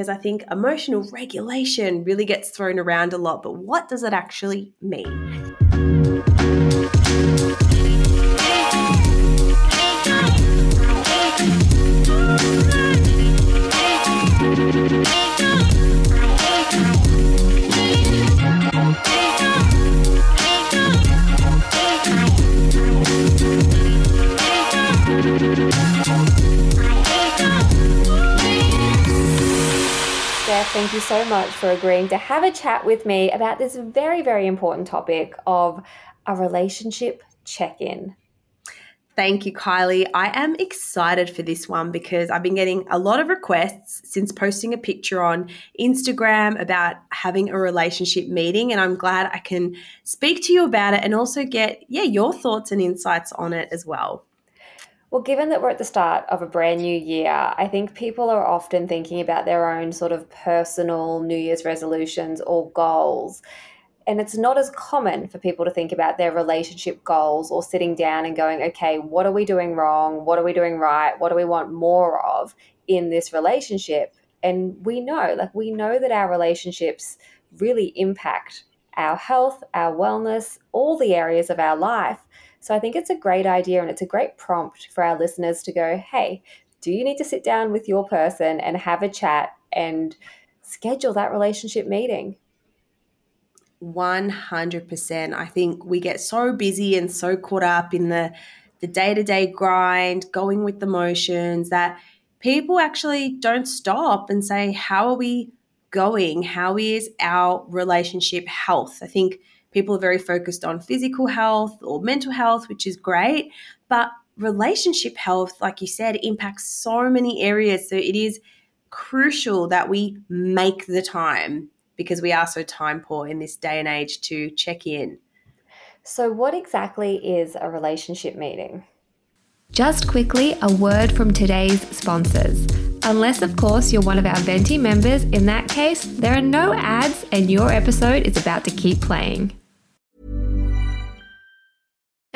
because I think emotional regulation really gets thrown around a lot, but what does it actually mean? Thank you so much for agreeing to have a chat with me about this very, very important topic of a relationship check in. Thank you, Kylie. I am excited for this one because I've been getting a lot of requests since posting a picture on Instagram about having a relationship meeting. And I'm glad I can speak to you about it and also get, yeah, your thoughts and insights on it as well. Well, given that we're at the start of a brand new year, I think people are often thinking about their own sort of personal New Year's resolutions or goals. And it's not as common for people to think about their relationship goals or sitting down and going, okay, what are we doing wrong? What are we doing right? What do we want more of in this relationship? And we know, like, we know that our relationships really impact our health, our wellness, all the areas of our life. So I think it's a great idea and it's a great prompt for our listeners to go, hey, do you need to sit down with your person and have a chat and schedule that relationship meeting? 100%. I think we get so busy and so caught up in the the day-to-day grind, going with the motions that people actually don't stop and say how are we going? How is our relationship health? I think People are very focused on physical health or mental health, which is great. But relationship health, like you said, impacts so many areas. So it is crucial that we make the time because we are so time poor in this day and age to check in. So, what exactly is a relationship meeting? Just quickly, a word from today's sponsors. Unless, of course, you're one of our Venti members, in that case, there are no ads and your episode is about to keep playing.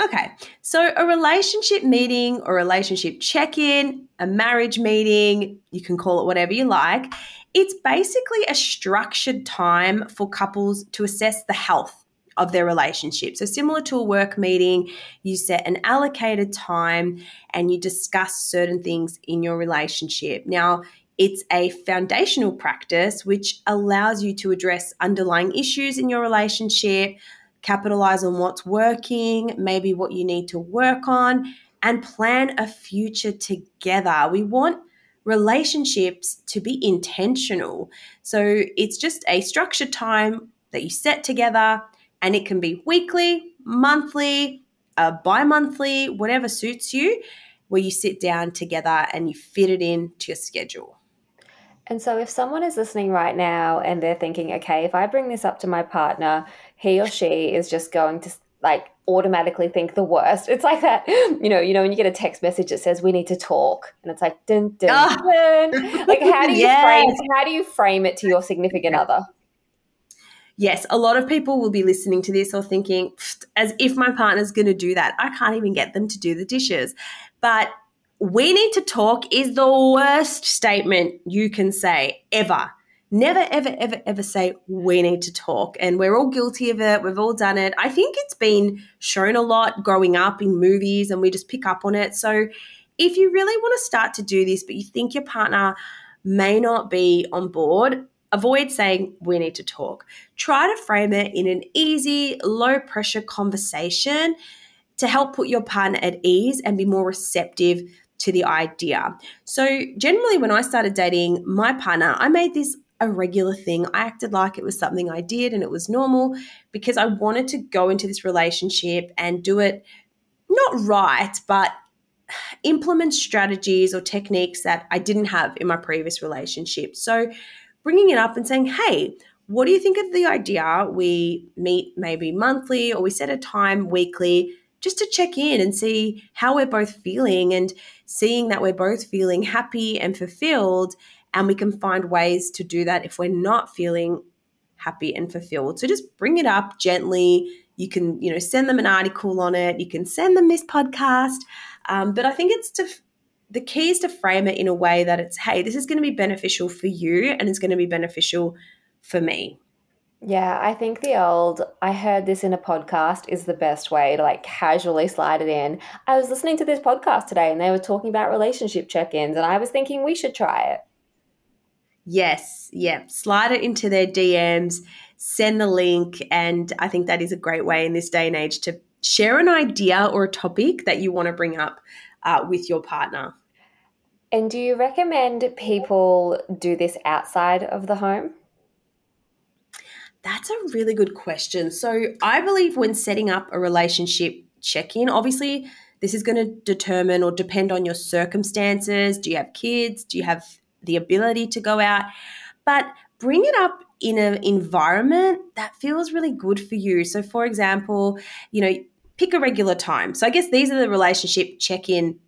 Okay, so a relationship meeting or relationship check in, a marriage meeting, you can call it whatever you like. It's basically a structured time for couples to assess the health of their relationship. So, similar to a work meeting, you set an allocated time and you discuss certain things in your relationship. Now, it's a foundational practice which allows you to address underlying issues in your relationship, capitalize on what's working, maybe what you need to work on, and plan a future together. We want relationships to be intentional. So it's just a structured time that you set together, and it can be weekly, monthly, uh, bi monthly, whatever suits you, where you sit down together and you fit it into your schedule. And so, if someone is listening right now and they're thinking, okay, if I bring this up to my partner, he or she is just going to like automatically think the worst. It's like that, you know, you know, when you get a text message that says we need to talk, and it's like dun dun oh. dun. Like, how do you yes. frame? How do you frame it to your significant other? Yes, a lot of people will be listening to this or thinking, as if my partner's going to do that. I can't even get them to do the dishes. But we need to talk is the worst statement you can say ever. Never, ever, ever, ever say we need to talk. And we're all guilty of it. We've all done it. I think it's been shown a lot growing up in movies and we just pick up on it. So if you really want to start to do this, but you think your partner may not be on board, avoid saying we need to talk. Try to frame it in an easy, low pressure conversation to help put your partner at ease and be more receptive to the idea. So, generally, when I started dating my partner, I made this a regular thing. I acted like it was something I did and it was normal because I wanted to go into this relationship and do it not right, but implement strategies or techniques that I didn't have in my previous relationship. So bringing it up and saying, hey, what do you think of the idea? We meet maybe monthly or we set a time weekly just to check in and see how we're both feeling and seeing that we're both feeling happy and fulfilled. And we can find ways to do that if we're not feeling happy and fulfilled. So just bring it up gently. You can, you know, send them an article on it. You can send them this podcast. Um, but I think it's to the key is to frame it in a way that it's, hey, this is going to be beneficial for you and it's going to be beneficial for me. Yeah, I think the old I heard this in a podcast is the best way to like casually slide it in. I was listening to this podcast today and they were talking about relationship check-ins and I was thinking we should try it. Yes, yeah. Slide it into their DMs, send the link and I think that is a great way in this day and age to share an idea or a topic that you want to bring up uh, with your partner. And do you recommend people do this outside of the home? That's a really good question. So, I believe when setting up a relationship check in, obviously, this is going to determine or depend on your circumstances. Do you have kids? Do you have the ability to go out? But bring it up in an environment that feels really good for you. So, for example, you know, pick a regular time. So, I guess these are the relationship check in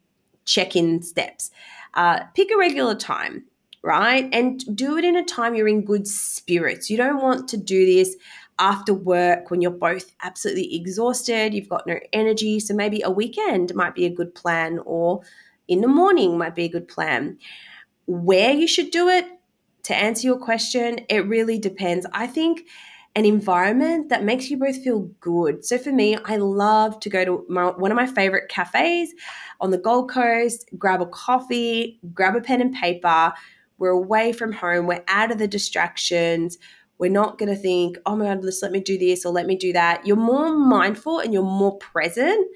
check in steps. Uh, pick a regular time right? And do it in a time you're in good spirits. You don't want to do this after work when you're both absolutely exhausted, you've got no energy. So maybe a weekend might be a good plan, or in the morning might be a good plan. Where you should do it, to answer your question, it really depends. I think an environment that makes you both feel good. So for me, I love to go to my, one of my favorite cafes on the Gold Coast, grab a coffee, grab a pen and paper, we're away from home. We're out of the distractions. We're not going to think, oh my God, let's let me do this or let me do that. You're more mindful and you're more present.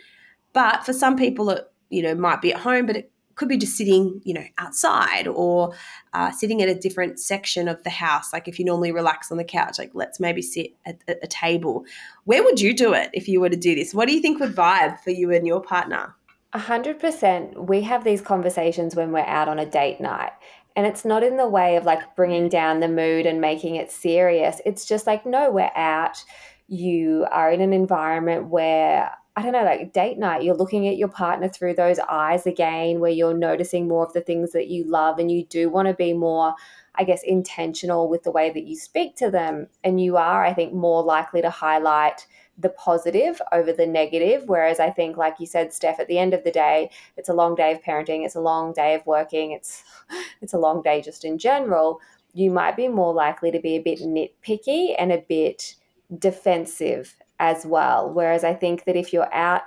But for some people, it, you know, might be at home, but it could be just sitting, you know, outside or uh, sitting at a different section of the house. Like if you normally relax on the couch, like let's maybe sit at, at a table. Where would you do it if you were to do this? What do you think would vibe for you and your partner? A hundred percent. We have these conversations when we're out on a date night, and it's not in the way of like bringing down the mood and making it serious. It's just like, no, we're out. You are in an environment where, I don't know, like date night, you're looking at your partner through those eyes again, where you're noticing more of the things that you love and you do want to be more, I guess, intentional with the way that you speak to them. And you are, I think, more likely to highlight the positive over the negative. Whereas I think, like you said, Steph, at the end of the day, it's a long day of parenting, it's a long day of working, it's it's a long day just in general. You might be more likely to be a bit nitpicky and a bit defensive as well. Whereas I think that if you're out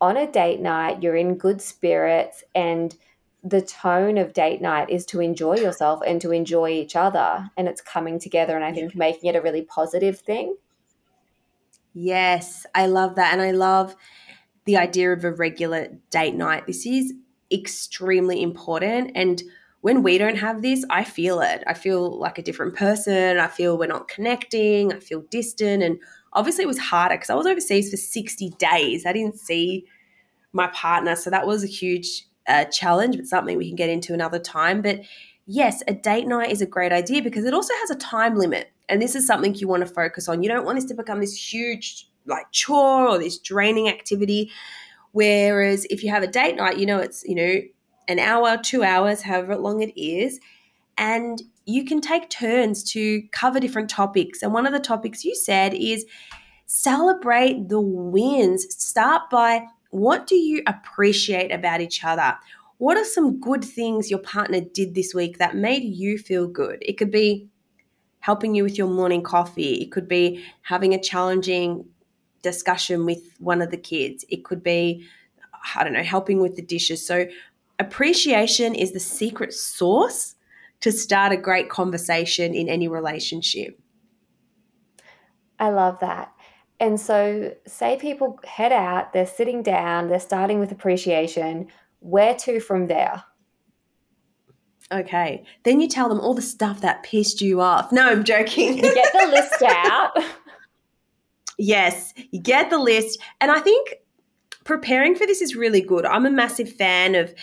on a date night, you're in good spirits and the tone of date night is to enjoy yourself and to enjoy each other and it's coming together and i think making it a really positive thing Yes, I love that. And I love the idea of a regular date night. This is extremely important. And when we don't have this, I feel it. I feel like a different person. I feel we're not connecting. I feel distant. And obviously, it was harder because I was overseas for 60 days. I didn't see my partner. So that was a huge uh, challenge, but something we can get into another time. But yes, a date night is a great idea because it also has a time limit. And this is something you want to focus on. You don't want this to become this huge like chore or this draining activity. Whereas if you have a date night, you know it's, you know, an hour, two hours, however long it is. And you can take turns to cover different topics. And one of the topics you said is celebrate the wins. Start by what do you appreciate about each other? What are some good things your partner did this week that made you feel good? It could be helping you with your morning coffee. It could be having a challenging discussion with one of the kids. It could be, I don't know, helping with the dishes. So, appreciation is the secret sauce to start a great conversation in any relationship. I love that. And so, say people head out, they're sitting down, they're starting with appreciation. Where to from there? Okay. Then you tell them all the stuff that pissed you off. No, I'm joking. You get the list out. yes, you get the list. And I think preparing for this is really good. I'm a massive fan of,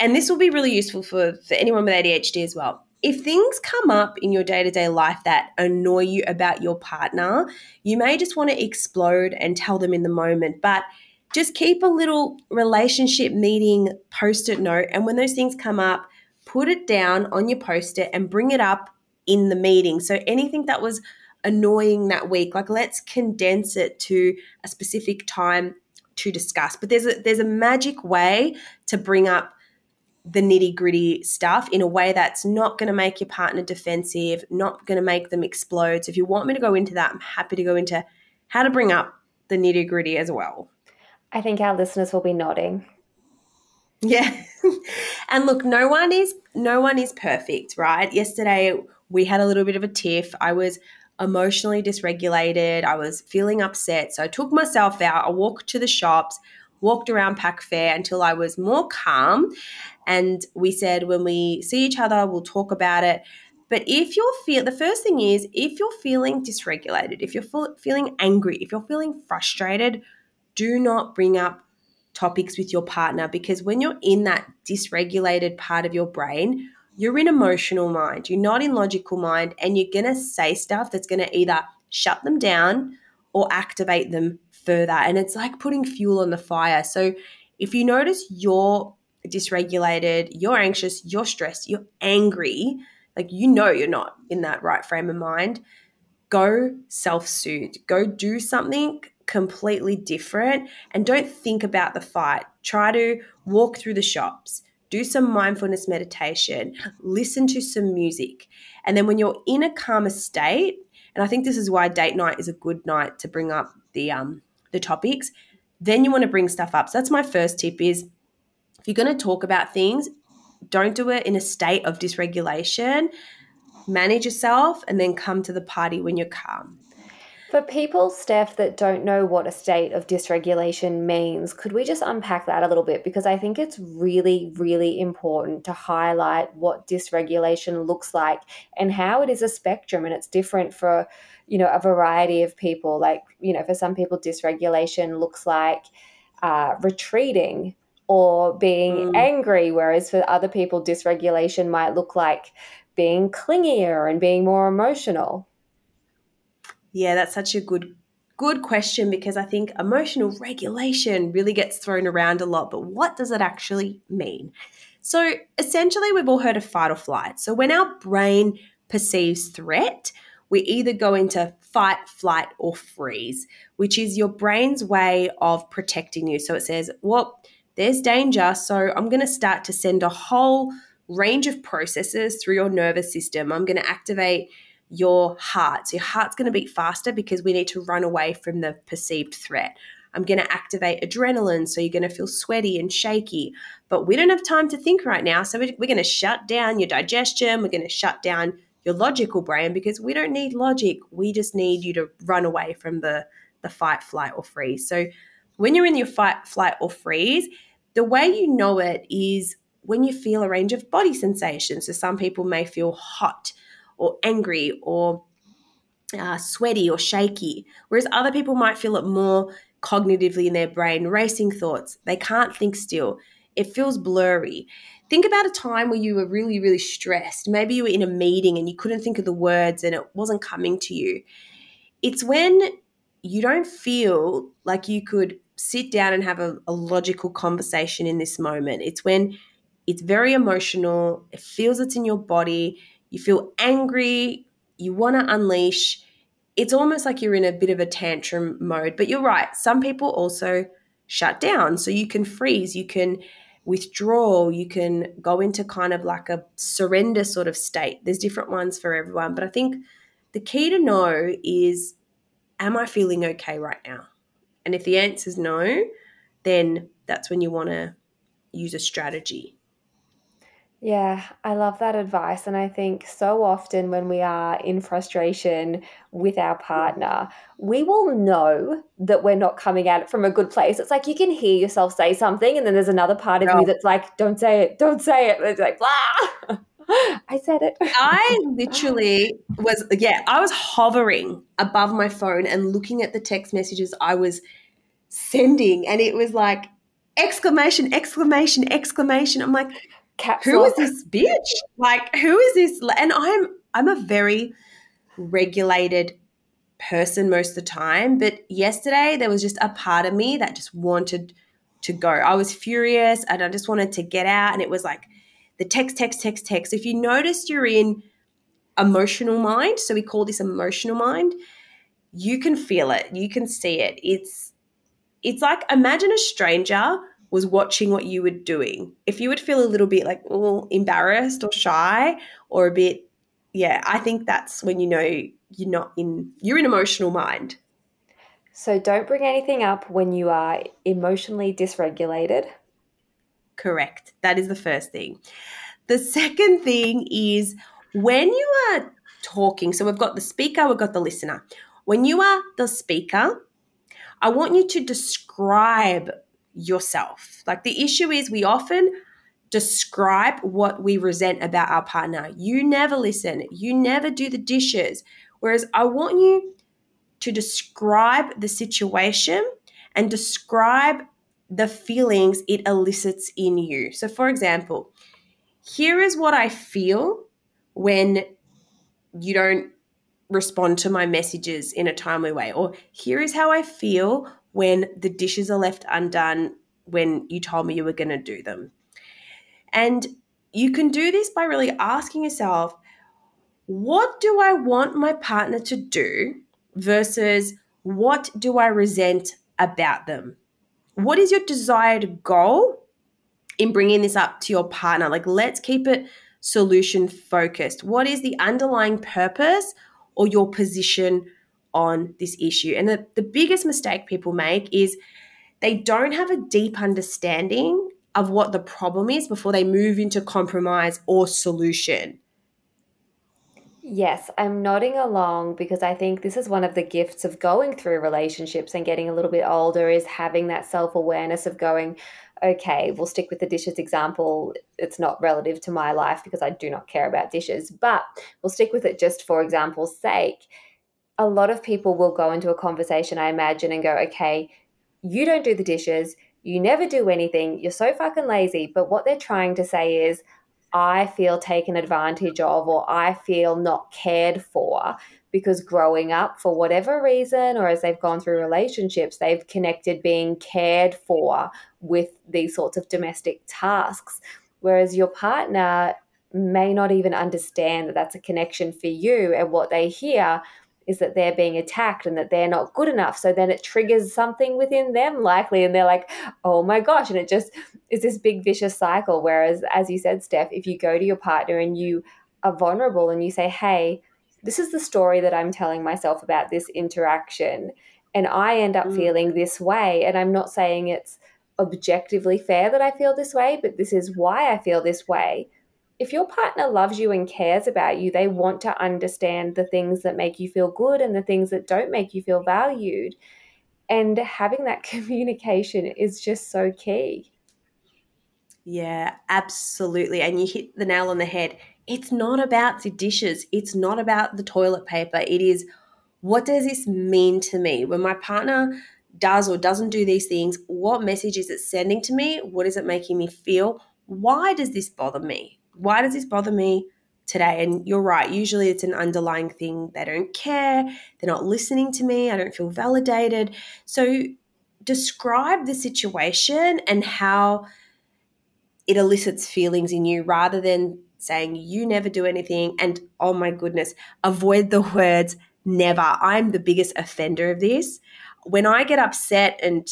and this will be really useful for, for anyone with ADHD as well. If things come up in your day to day life that annoy you about your partner, you may just want to explode and tell them in the moment. But just keep a little relationship meeting post it note. And when those things come up, put it down on your post it and bring it up in the meeting. So anything that was annoying that week, like let's condense it to a specific time to discuss. But there's a there's a magic way to bring up the nitty gritty stuff in a way that's not going to make your partner defensive, not going to make them explode. So if you want me to go into that, I'm happy to go into how to bring up the nitty gritty as well. I think our listeners will be nodding. Yeah. and look, no one is no one is perfect, right? Yesterday we had a little bit of a tiff. I was emotionally dysregulated. I was feeling upset. So I took myself out. I walked to the shops, walked around Pack Fair until I was more calm. And we said, when we see each other, we'll talk about it. But if you're feel the first thing is if you're feeling dysregulated, if you're feeling angry, if you're feeling frustrated, do not bring up topics with your partner because when you're in that dysregulated part of your brain, you're in emotional mind, you're not in logical mind, and you're going to say stuff that's going to either shut them down or activate them further. And it's like putting fuel on the fire. So if you notice you're dysregulated, you're anxious, you're stressed, you're angry, like you know you're not in that right frame of mind, go self soothe, go do something completely different and don't think about the fight. Try to walk through the shops, do some mindfulness meditation, listen to some music. And then when you're in a calmer state, and I think this is why date night is a good night to bring up the um the topics, then you want to bring stuff up. So that's my first tip is if you're going to talk about things, don't do it in a state of dysregulation. Manage yourself and then come to the party when you're calm. For people, Steph, that don't know what a state of dysregulation means, could we just unpack that a little bit? Because I think it's really, really important to highlight what dysregulation looks like and how it is a spectrum and it's different for, you know, a variety of people. Like, you know, for some people, dysregulation looks like uh, retreating or being mm. angry, whereas for other people, dysregulation might look like being clingier and being more emotional. Yeah, that's such a good good question because I think emotional regulation really gets thrown around a lot, but what does it actually mean? So, essentially, we've all heard of fight or flight. So, when our brain perceives threat, we either go into fight, flight, or freeze, which is your brain's way of protecting you. So, it says, well, there's danger. So, I'm going to start to send a whole range of processes through your nervous system. I'm going to activate your heart. So your heart's going to beat faster because we need to run away from the perceived threat. I'm going to activate adrenaline, so you're going to feel sweaty and shaky. But we don't have time to think right now, so we're going to shut down your digestion. We're going to shut down your logical brain because we don't need logic. We just need you to run away from the the fight, flight, or freeze. So when you're in your fight, flight, or freeze, the way you know it is when you feel a range of body sensations. So some people may feel hot or angry or uh, sweaty or shaky, whereas other people might feel it more cognitively in their brain, racing thoughts. They can't think still. It feels blurry. Think about a time where you were really, really stressed. Maybe you were in a meeting and you couldn't think of the words and it wasn't coming to you. It's when you don't feel like you could sit down and have a, a logical conversation in this moment. It's when it's very emotional, it feels it's in your body, you feel angry, you want to unleash. It's almost like you're in a bit of a tantrum mode. But you're right, some people also shut down. So you can freeze, you can withdraw, you can go into kind of like a surrender sort of state. There's different ones for everyone. But I think the key to know is am I feeling okay right now? And if the answer is no, then that's when you want to use a strategy. Yeah, I love that advice. And I think so often when we are in frustration with our partner, we will know that we're not coming at it from a good place. It's like you can hear yourself say something, and then there's another part of you that's like, don't say it, don't say it. it's like, blah. I said it. I literally was, yeah, I was hovering above my phone and looking at the text messages I was sending, and it was like exclamation, exclamation, exclamation. I'm like, Who is this bitch? Like, who is this? And I'm I'm a very regulated person most of the time, but yesterday there was just a part of me that just wanted to go. I was furious and I just wanted to get out, and it was like the text, text, text, text. If you noticed you're in emotional mind, so we call this emotional mind, you can feel it, you can see it. It's it's like imagine a stranger was watching what you were doing. If you would feel a little bit like oh, embarrassed or shy or a bit yeah, I think that's when you know you're not in you're in emotional mind. So don't bring anything up when you are emotionally dysregulated. Correct. That is the first thing. The second thing is when you are talking, so we've got the speaker, we've got the listener. When you are the speaker, I want you to describe yourself. Like the issue is, we often describe what we resent about our partner. You never listen, you never do the dishes. Whereas I want you to describe the situation and describe the feelings it elicits in you. So, for example, here is what I feel when you don't respond to my messages in a timely way, or here is how I feel when the dishes are left undone when you told me you were going to do them. And you can do this by really asking yourself, what do I want my partner to do versus what do I resent about them? What is your desired goal in bringing this up to your partner? Like, let's keep it solution focused. What is the underlying purpose or your position on this issue? And the, the biggest mistake people make is they don't have a deep understanding of what the problem is before they move into compromise or solution. Yes, I'm nodding along because I think this is one of the gifts of going through relationships and getting a little bit older is having that self awareness of going, okay, we'll stick with the dishes example. It's not relative to my life because I do not care about dishes, but we'll stick with it just for example's sake. A lot of people will go into a conversation, I imagine, and go, okay, you don't do the dishes, you never do anything, you're so fucking lazy. But what they're trying to say is, I feel taken advantage of or I feel not cared for because growing up, for whatever reason, or as they've gone through relationships, they've connected being cared for with these sorts of domestic tasks. Whereas your partner may not even understand that that's a connection for you, and what they hear is that they're being attacked and that they're not good enough. So then it triggers something within them, likely, and they're like, oh my gosh. And it just is this big vicious cycle. Whereas, as you said, Steph, if you go to your partner and you are vulnerable and you say, hey, this is the story that I'm telling myself about this interaction, and I end up Mm. feeling this way, and I'm not saying it's objectively fair that I feel this way, but this is why I feel this way if your partner loves you and cares about you, they want to understand the things that make you feel good and the things that don't make you feel valued. And having that communication is just so key. Yeah, absolutely. And you hit the nail on the head. It's not about the dishes, it's not about the toilet paper. It is what does this mean to me? When my partner does or doesn't do these things, what message is it sending to me? What is it making me feel? Why does this bother me? Why does this bother me today? And you're right, usually it's an underlying thing. They don't care, they're not listening to me, I don't feel validated. So describe the situation and how it elicits feelings in you rather than saying you never do anything and oh my goodness avoid the words never i'm the biggest offender of this when i get upset and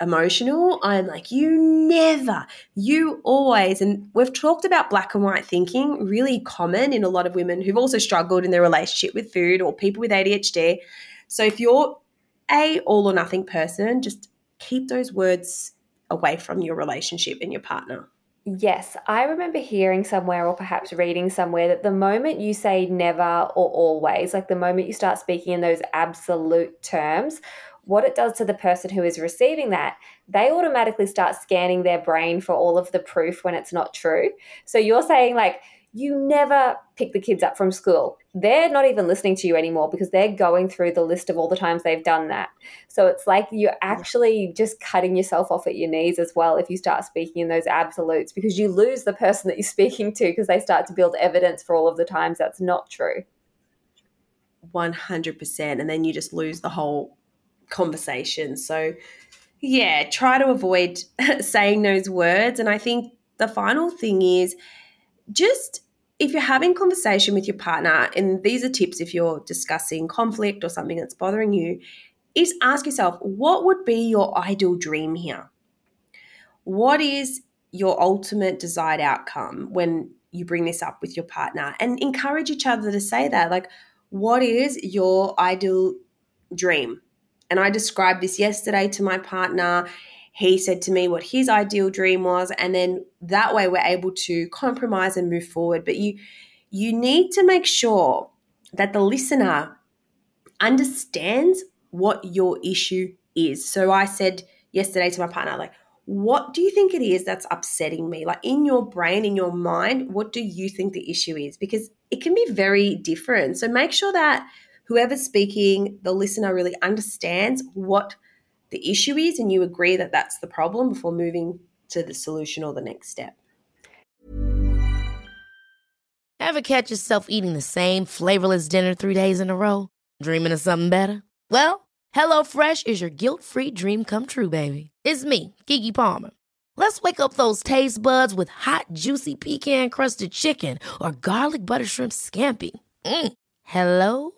emotional. I'm like you never you always and we've talked about black and white thinking really common in a lot of women who've also struggled in their relationship with food or people with adhd so if you're a all or nothing person just keep those words away from your relationship and your partner. Yes, I remember hearing somewhere or perhaps reading somewhere that the moment you say never or always, like the moment you start speaking in those absolute terms, what it does to the person who is receiving that, they automatically start scanning their brain for all of the proof when it's not true. So you're saying, like, you never pick the kids up from school. They're not even listening to you anymore because they're going through the list of all the times they've done that. So it's like you're actually just cutting yourself off at your knees as well if you start speaking in those absolutes because you lose the person that you're speaking to because they start to build evidence for all of the times that's not true. 100%. And then you just lose the whole conversation. So, yeah, try to avoid saying those words. And I think the final thing is, just if you're having conversation with your partner and these are tips if you're discussing conflict or something that's bothering you is ask yourself what would be your ideal dream here what is your ultimate desired outcome when you bring this up with your partner and encourage each other to say that like what is your ideal dream and i described this yesterday to my partner. He said to me what his ideal dream was and then that way we're able to compromise and move forward. But you you need to make sure that the listener understands what your issue is. So i said yesterday to my partner like what do you think it is that's upsetting me? Like in your brain in your mind what do you think the issue is? Because it can be very different. So make sure that whoever's speaking the listener really understands what the issue is and you agree that that's the problem before moving to the solution or the next step. Ever catch yourself eating the same flavorless dinner three days in a row? Dreaming of something better? Well, HelloFresh is your guilt free dream come true, baby. It's me, Keke Palmer. Let's wake up those taste buds with hot, juicy pecan crusted chicken or garlic butter shrimp scampi. Mm. Hello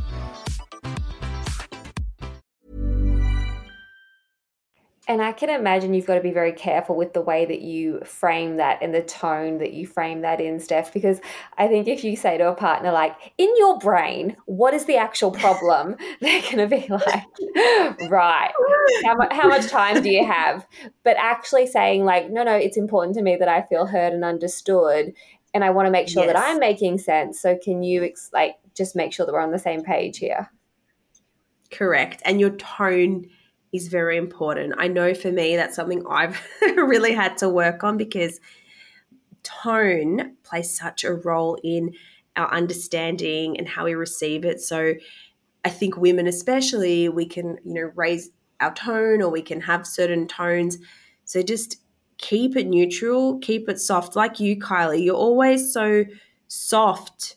And I can imagine you've got to be very careful with the way that you frame that and the tone that you frame that in, Steph, because I think if you say to a partner, like, in your brain, what is the actual problem? They're going to be like, right, how, mu- how much time do you have? But actually saying, like, no, no, it's important to me that I feel heard and understood. And I want to make sure yes. that I'm making sense. So can you, ex- like, just make sure that we're on the same page here? Correct. And your tone is very important. I know for me that's something I've really had to work on because tone plays such a role in our understanding and how we receive it. So I think women especially we can, you know, raise our tone or we can have certain tones. So just keep it neutral, keep it soft like you Kylie. You're always so soft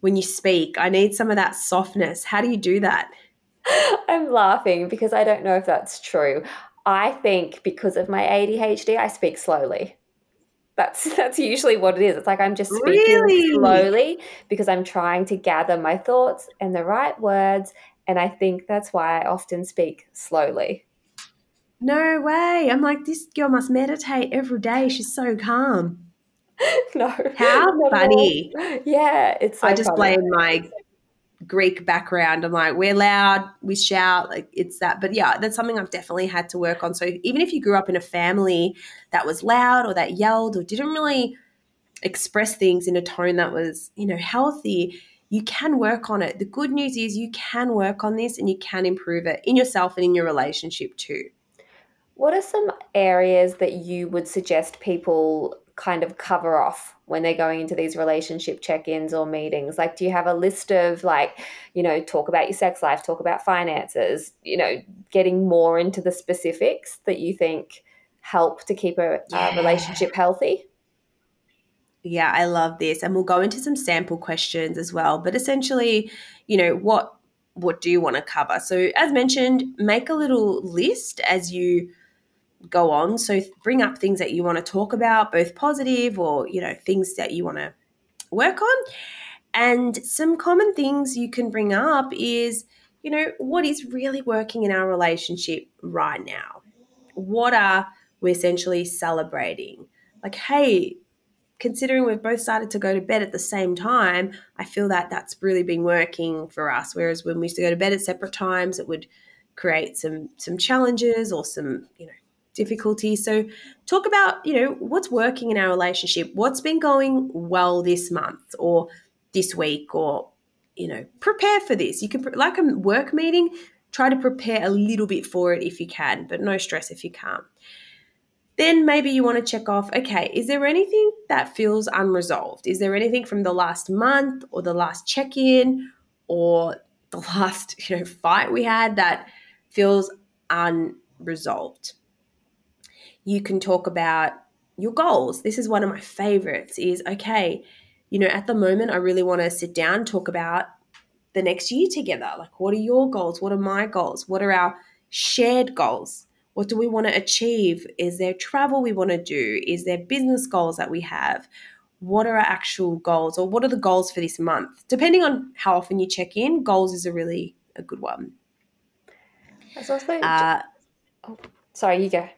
when you speak. I need some of that softness. How do you do that? I'm laughing because I don't know if that's true. I think because of my ADHD, I speak slowly. That's that's usually what it is. It's like I'm just speaking really? slowly because I'm trying to gather my thoughts and the right words, and I think that's why I often speak slowly. No way. I'm like this girl must meditate every day. She's so calm. no. How funny. Yeah, it's so I just funny. blame my Greek background. I'm like, we're loud, we shout, like it's that. But yeah, that's something I've definitely had to work on. So even if you grew up in a family that was loud or that yelled or didn't really express things in a tone that was, you know, healthy, you can work on it. The good news is you can work on this and you can improve it in yourself and in your relationship too. What are some areas that you would suggest people kind of cover off when they're going into these relationship check-ins or meetings? Like do you have a list of like you know talk about your sex life talk about finances you know getting more into the specifics that you think help to keep a yeah. relationship healthy? Yeah i love this and we'll go into some sample questions as well but essentially you know what what do you want to cover? So as mentioned make a little list as you go on. So bring up things that you want to talk about, both positive or, you know, things that you want to work on. And some common things you can bring up is, you know, what is really working in our relationship right now? What are we essentially celebrating? Like, hey, considering we've both started to go to bed at the same time, I feel that that's really been working for us. Whereas when we used to go to bed at separate times, it would create some some challenges or some you know difficulty. So, talk about, you know, what's working in our relationship, what's been going well this month or this week, or, you know, prepare for this. You can, like a work meeting, try to prepare a little bit for it if you can, but no stress if you can't. Then maybe you want to check off okay, is there anything that feels unresolved? Is there anything from the last month or the last check in or the last you know fight we had that feels unresolved? You can talk about your goals. This is one of my favorites is okay, you know, at the moment I really want to sit down talk about the next year together. Like what are your goals? What are my goals? What are our shared goals? What do we want to achieve? Is there travel we want to do? Is there business goals that we have? What are our actual goals or what are the goals for this month? Depending on how often you check in, goals is a really a good one. That's also uh, oh, sorry, you go.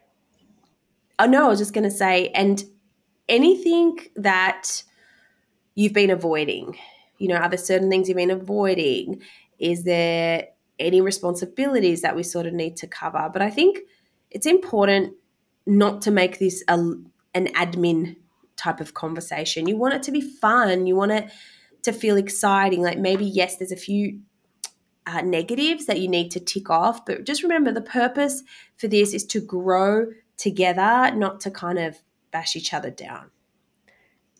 Oh no, I was just gonna say, and anything that you've been avoiding, you know, are there certain things you've been avoiding? Is there any responsibilities that we sort of need to cover? But I think it's important not to make this a, an admin type of conversation. You want it to be fun. You want it to feel exciting. Like maybe, yes, there's a few uh, negatives that you need to tick off, but just remember the purpose for this is to grow together, not to kind of bash each other down.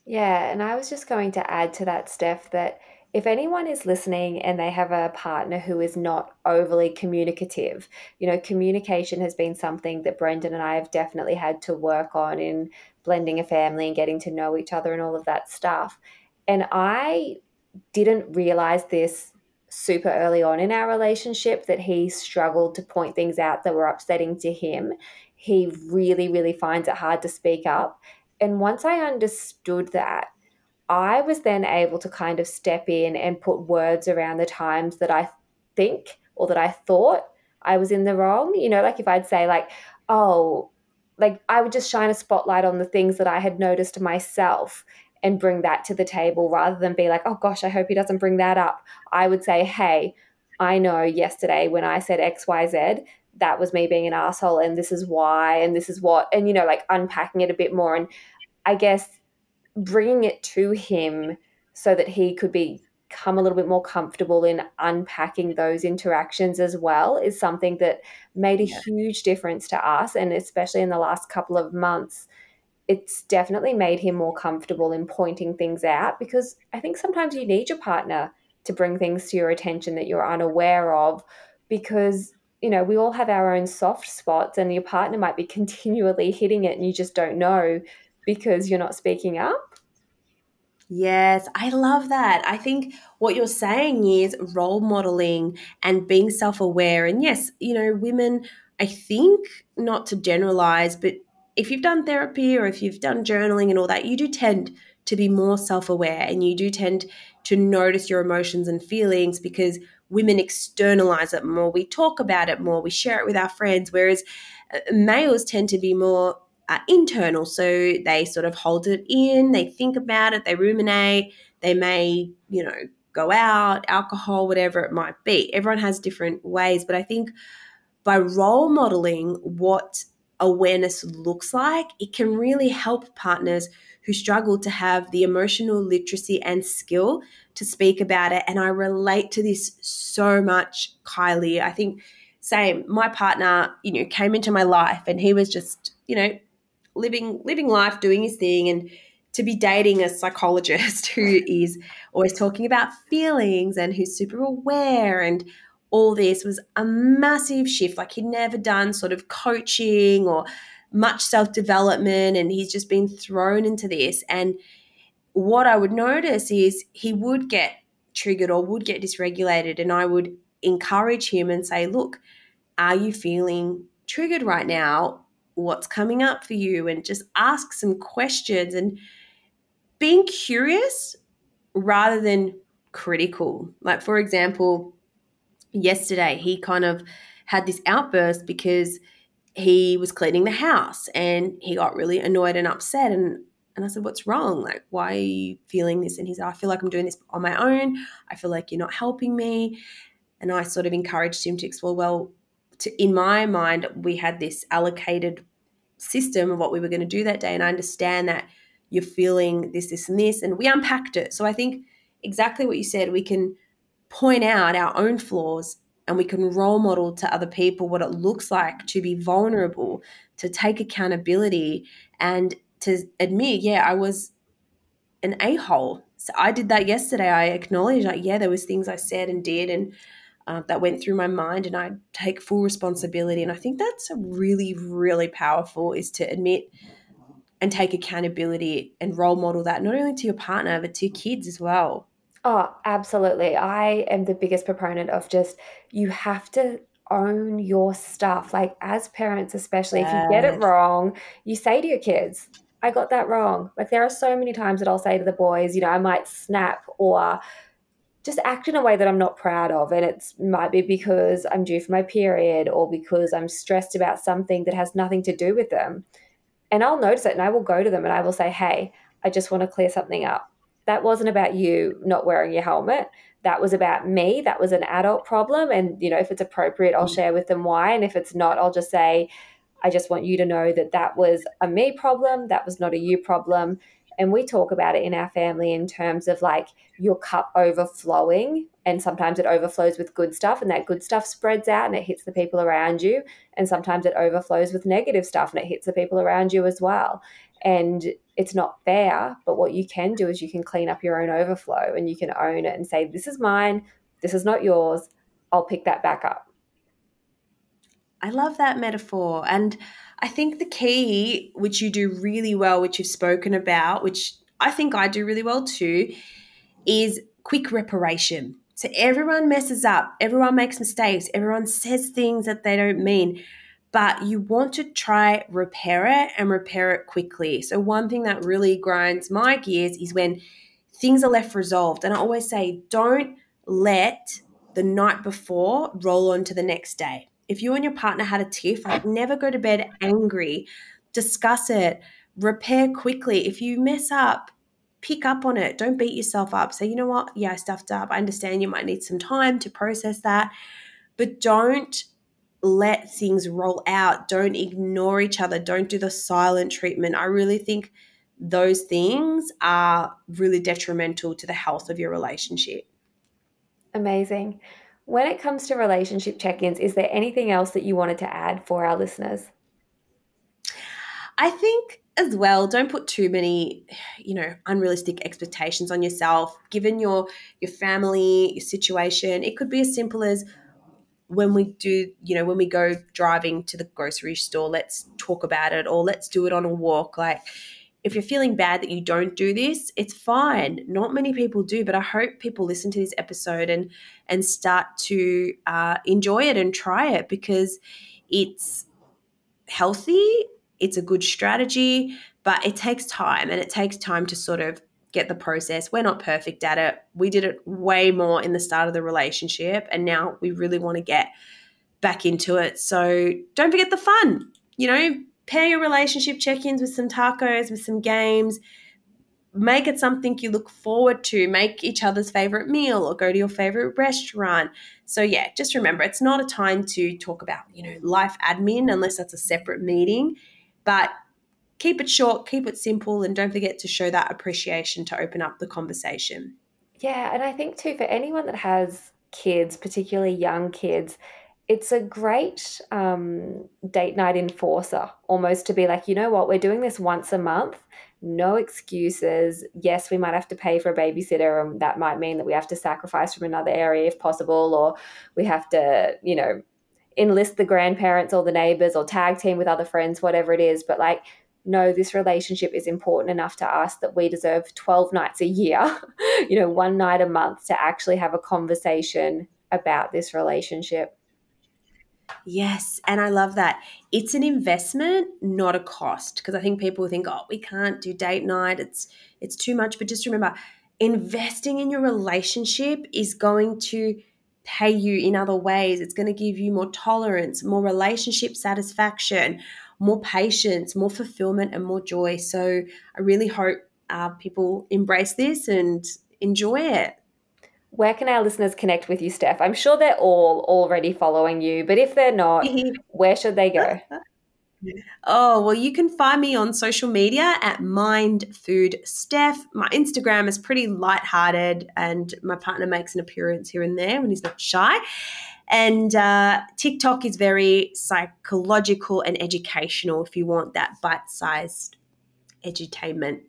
Yeah, and I was just going to add to that, Steph, that if anyone is listening and they have a partner who is not overly communicative, you know, communication has been something that Brendan and I have definitely had to work on in blending a family and getting to know each other and all of that stuff. And I didn't realize this super early on in our relationship that he struggled to point things out that were upsetting to him. He really, really finds it hard to speak up. And once I understood that, I was then able to kind of step in and put words around the times that I think or that I thought I was in the wrong. You know, like if I'd say, like, oh, like I would just shine a spotlight on the things that I had noticed myself and bring that to the table rather than be like, oh gosh, I hope he doesn't bring that up. I would say, hey, I know yesterday when I said XYZ, that was me being an asshole and this is why and this is what, and you know, like unpacking it a bit more. And I guess bringing it to him so that he could become a little bit more comfortable in unpacking those interactions as well is something that made a yeah. huge difference to us and especially in the last couple of months it's definitely made him more comfortable in pointing things out because i think sometimes you need your partner to bring things to your attention that you're unaware of because you know we all have our own soft spots and your partner might be continually hitting it and you just don't know because you're not speaking up? Yes, I love that. I think what you're saying is role modeling and being self aware. And yes, you know, women, I think, not to generalize, but if you've done therapy or if you've done journaling and all that, you do tend to be more self aware and you do tend to notice your emotions and feelings because women externalize it more. We talk about it more, we share it with our friends, whereas uh, males tend to be more are internal. So they sort of hold it in, they think about it, they ruminate, they may, you know, go out, alcohol, whatever it might be. Everyone has different ways. But I think by role modeling what awareness looks like, it can really help partners who struggle to have the emotional literacy and skill to speak about it. And I relate to this so much, Kylie. I think same. My partner, you know, came into my life and he was just, you know, living living life, doing his thing, and to be dating a psychologist who is always talking about feelings and who's super aware and all this was a massive shift. Like he'd never done sort of coaching or much self development, and he's just been thrown into this. And what I would notice is he would get triggered or would get dysregulated, and I would encourage him and say, Look, are you feeling triggered right now? what's coming up for you and just ask some questions and being curious rather than critical. Like, for example, yesterday he kind of had this outburst because he was cleaning the house and he got really annoyed and upset and and I said, What's wrong? Like, why are you feeling this? And he's, I feel like I'm doing this on my own. I feel like you're not helping me. And I sort of encouraged him to explore, well, to, in my mind, we had this allocated system of what we were going to do that day. And I understand that you're feeling this, this, and this. And we unpacked it. So I think exactly what you said, we can point out our own flaws and we can role model to other people what it looks like to be vulnerable, to take accountability, and to admit, yeah, I was an a hole. So I did that yesterday. I acknowledged, like, yeah, there was things I said and did, and uh, that went through my mind, and I take full responsibility. And I think that's really, really powerful is to admit and take accountability and role model that not only to your partner but to your kids as well. Oh, absolutely. I am the biggest proponent of just you have to own your stuff. Like as parents, especially yes. if you get it wrong, you say to your kids, I got that wrong. Like there are so many times that I'll say to the boys, you know, I might snap or just act in a way that I'm not proud of. And it might be because I'm due for my period or because I'm stressed about something that has nothing to do with them. And I'll notice it and I will go to them and I will say, Hey, I just want to clear something up that wasn't about you not wearing your helmet that was about me that was an adult problem and you know if it's appropriate i'll mm. share with them why and if it's not i'll just say i just want you to know that that was a me problem that was not a you problem. And we talk about it in our family in terms of like your cup overflowing and sometimes it overflows with good stuff and that good stuff spreads out and it hits the people around you. And sometimes it overflows with negative stuff and it hits the people around you as well. And it's not fair but what you can do is you can clean up your own overflow and you can own it and say this is mine. This is not yours. I'll pick that back up i love that metaphor and i think the key which you do really well which you've spoken about which i think i do really well too is quick reparation so everyone messes up everyone makes mistakes everyone says things that they don't mean but you want to try repair it and repair it quickly. So one thing that really grinds my gears is when things are left resolved. And I always say, don't let the night before roll on to the next day. If you and your partner had a tiff, like never go to bed angry. Discuss it, repair quickly. If you mess up, pick up on it. Don't beat yourself up. Say, you know what? Yeah, I stuffed up. I understand you might need some time to process that, but don't let things roll out. Don't ignore each other. Don't do the silent treatment. I really think those things are really detrimental to the health of your relationship. Amazing. When it comes to relationship check ins, is there anything else that you wanted to add for our listeners? I think as well don't put too many you know unrealistic expectations on yourself given your your family your situation it could be as simple as when we do, you know, when we go driving to the grocery store, let's talk about it or let's do it on a walk. Like, if you're feeling bad that you don't do this, it's fine. Not many people do, but I hope people listen to this episode and and start to uh, enjoy it and try it because it's healthy. It's a good strategy, but it takes time and it takes time to sort of get the process. We're not perfect at it. We did it way more in the start of the relationship, and now we really want to get back into it. So don't forget the fun. You know, pair your relationship check ins with some tacos, with some games. Make it something you look forward to. Make each other's favorite meal or go to your favorite restaurant. So, yeah, just remember it's not a time to talk about, you know, life admin unless that's a separate meeting. But keep it short, keep it simple, and don't forget to show that appreciation to open up the conversation. Yeah, and I think too, for anyone that has kids, particularly young kids, it's a great um, date night enforcer almost to be like, you know what, we're doing this once a month, no excuses. Yes, we might have to pay for a babysitter, and that might mean that we have to sacrifice from another area if possible, or we have to, you know, enlist the grandparents or the neighbors or tag team with other friends, whatever it is. But like, no, this relationship is important enough to us that we deserve 12 nights a year, you know, one night a month to actually have a conversation about this relationship. Yes, and I love that. It's an investment, not a cost. Because I think people think, oh, we can't do date night. It's it's too much. But just remember, investing in your relationship is going to pay you in other ways. It's going to give you more tolerance, more relationship satisfaction, more patience, more fulfillment, and more joy. So I really hope uh, people embrace this and enjoy it. Where can our listeners connect with you, Steph? I'm sure they're all already following you, but if they're not, where should they go? Oh, well, you can find me on social media at Mind Food Steph. My Instagram is pretty lighthearted, and my partner makes an appearance here and there when he's not shy. And uh, TikTok is very psychological and educational if you want that bite sized edutainment.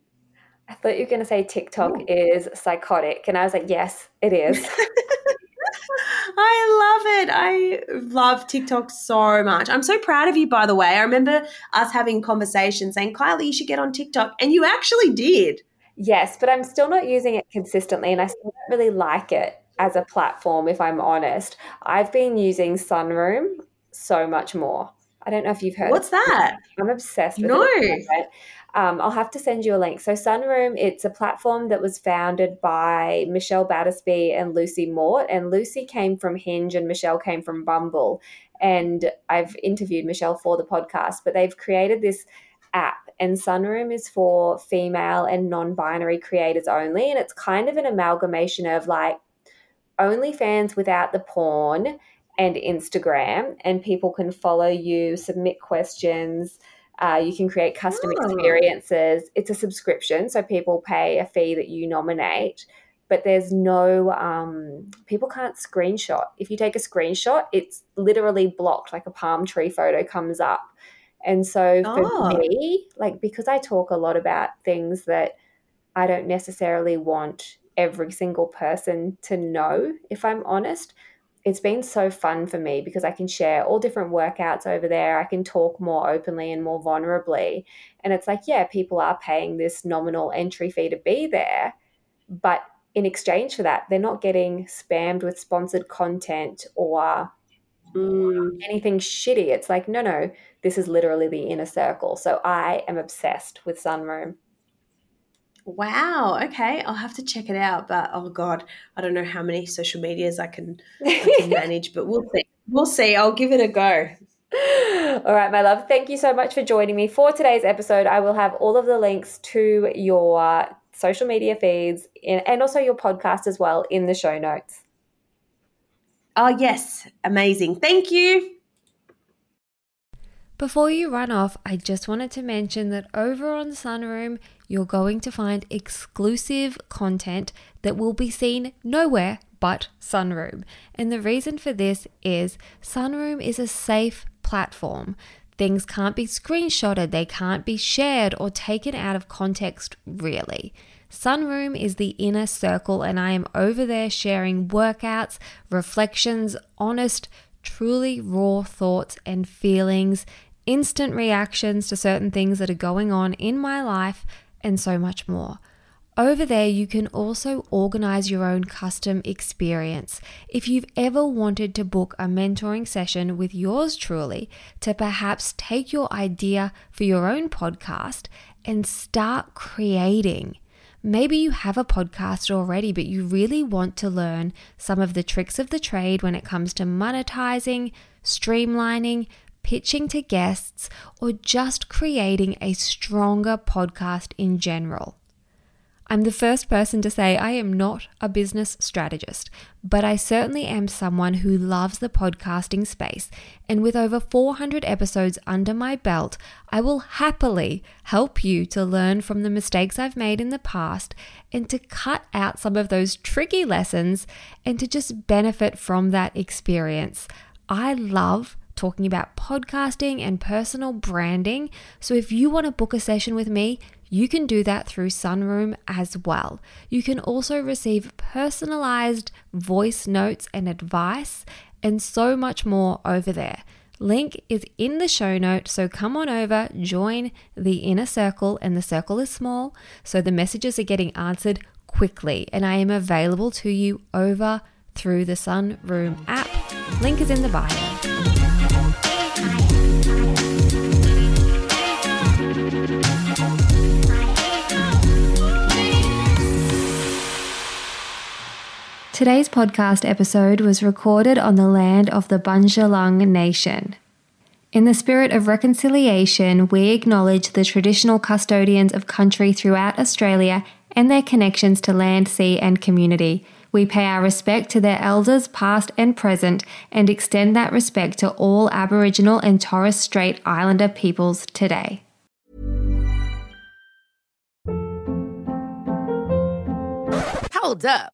I thought you were going to say TikTok Ooh. is psychotic. And I was like, yes, it is. I love it. I love TikTok so much. I'm so proud of you, by the way. I remember us having conversations saying, Kylie, you should get on TikTok. And you actually did. Yes, but I'm still not using it consistently. And I still don't really like it as a platform, if I'm honest. I've been using Sunroom so much more. I don't know if you've heard. What's that? I'm obsessed with no. it. Um, I'll have to send you a link. So Sunroom, it's a platform that was founded by Michelle Battersby and Lucy Mort. And Lucy came from Hinge and Michelle came from Bumble. And I've interviewed Michelle for the podcast, but they've created this app. And Sunroom is for female and non binary creators only. And it's kind of an amalgamation of like OnlyFans without the porn and Instagram. And people can follow you, submit questions uh, you can create custom oh. experiences. It's a subscription, so people pay a fee that you nominate, but there's no, um, people can't screenshot. If you take a screenshot, it's literally blocked, like a palm tree photo comes up. And so for oh. me, like, because I talk a lot about things that I don't necessarily want every single person to know, if I'm honest, it's been so fun for me because I can share all different workouts over there. I can talk more openly and more vulnerably. And it's like, yeah, people are paying this nominal entry fee to be there. But in exchange for that, they're not getting spammed with sponsored content or mm. anything shitty. It's like, no, no, this is literally the inner circle. So I am obsessed with Sunroom. Wow. Okay, I'll have to check it out. But oh god, I don't know how many social medias I can, I can manage, but we'll see. We'll see. I'll give it a go. All right, my love. Thank you so much for joining me for today's episode. I will have all of the links to your social media feeds in, and also your podcast as well in the show notes. Oh, yes. Amazing. Thank you. Before you run off, I just wanted to mention that over on Sunroom, you're going to find exclusive content that will be seen nowhere but Sunroom. And the reason for this is Sunroom is a safe platform. Things can't be screenshotted, they can't be shared or taken out of context, really. Sunroom is the inner circle, and I am over there sharing workouts, reflections, honest, truly raw thoughts and feelings instant reactions to certain things that are going on in my life, and so much more. Over there, you can also organize your own custom experience. If you've ever wanted to book a mentoring session with yours truly to perhaps take your idea for your own podcast and start creating. Maybe you have a podcast already, but you really want to learn some of the tricks of the trade when it comes to monetizing, streamlining, pitching to guests, or just creating a stronger podcast in general. I'm the first person to say I am not a business strategist, but I certainly am someone who loves the podcasting space. And with over 400 episodes under my belt, I will happily help you to learn from the mistakes I've made in the past and to cut out some of those tricky lessons and to just benefit from that experience. I love talking about podcasting and personal branding. So if you want to book a session with me, you can do that through Sunroom as well. You can also receive personalized voice notes and advice and so much more over there. Link is in the show note, so come on over, join the inner circle, and the circle is small, so the messages are getting answered quickly, and I am available to you over through the Sunroom app. Link is in the bio. Today's podcast episode was recorded on the land of the Bundjalung Nation. In the spirit of reconciliation, we acknowledge the traditional custodians of country throughout Australia and their connections to land, sea, and community. We pay our respect to their elders, past and present, and extend that respect to all Aboriginal and Torres Strait Islander peoples today. Hold up.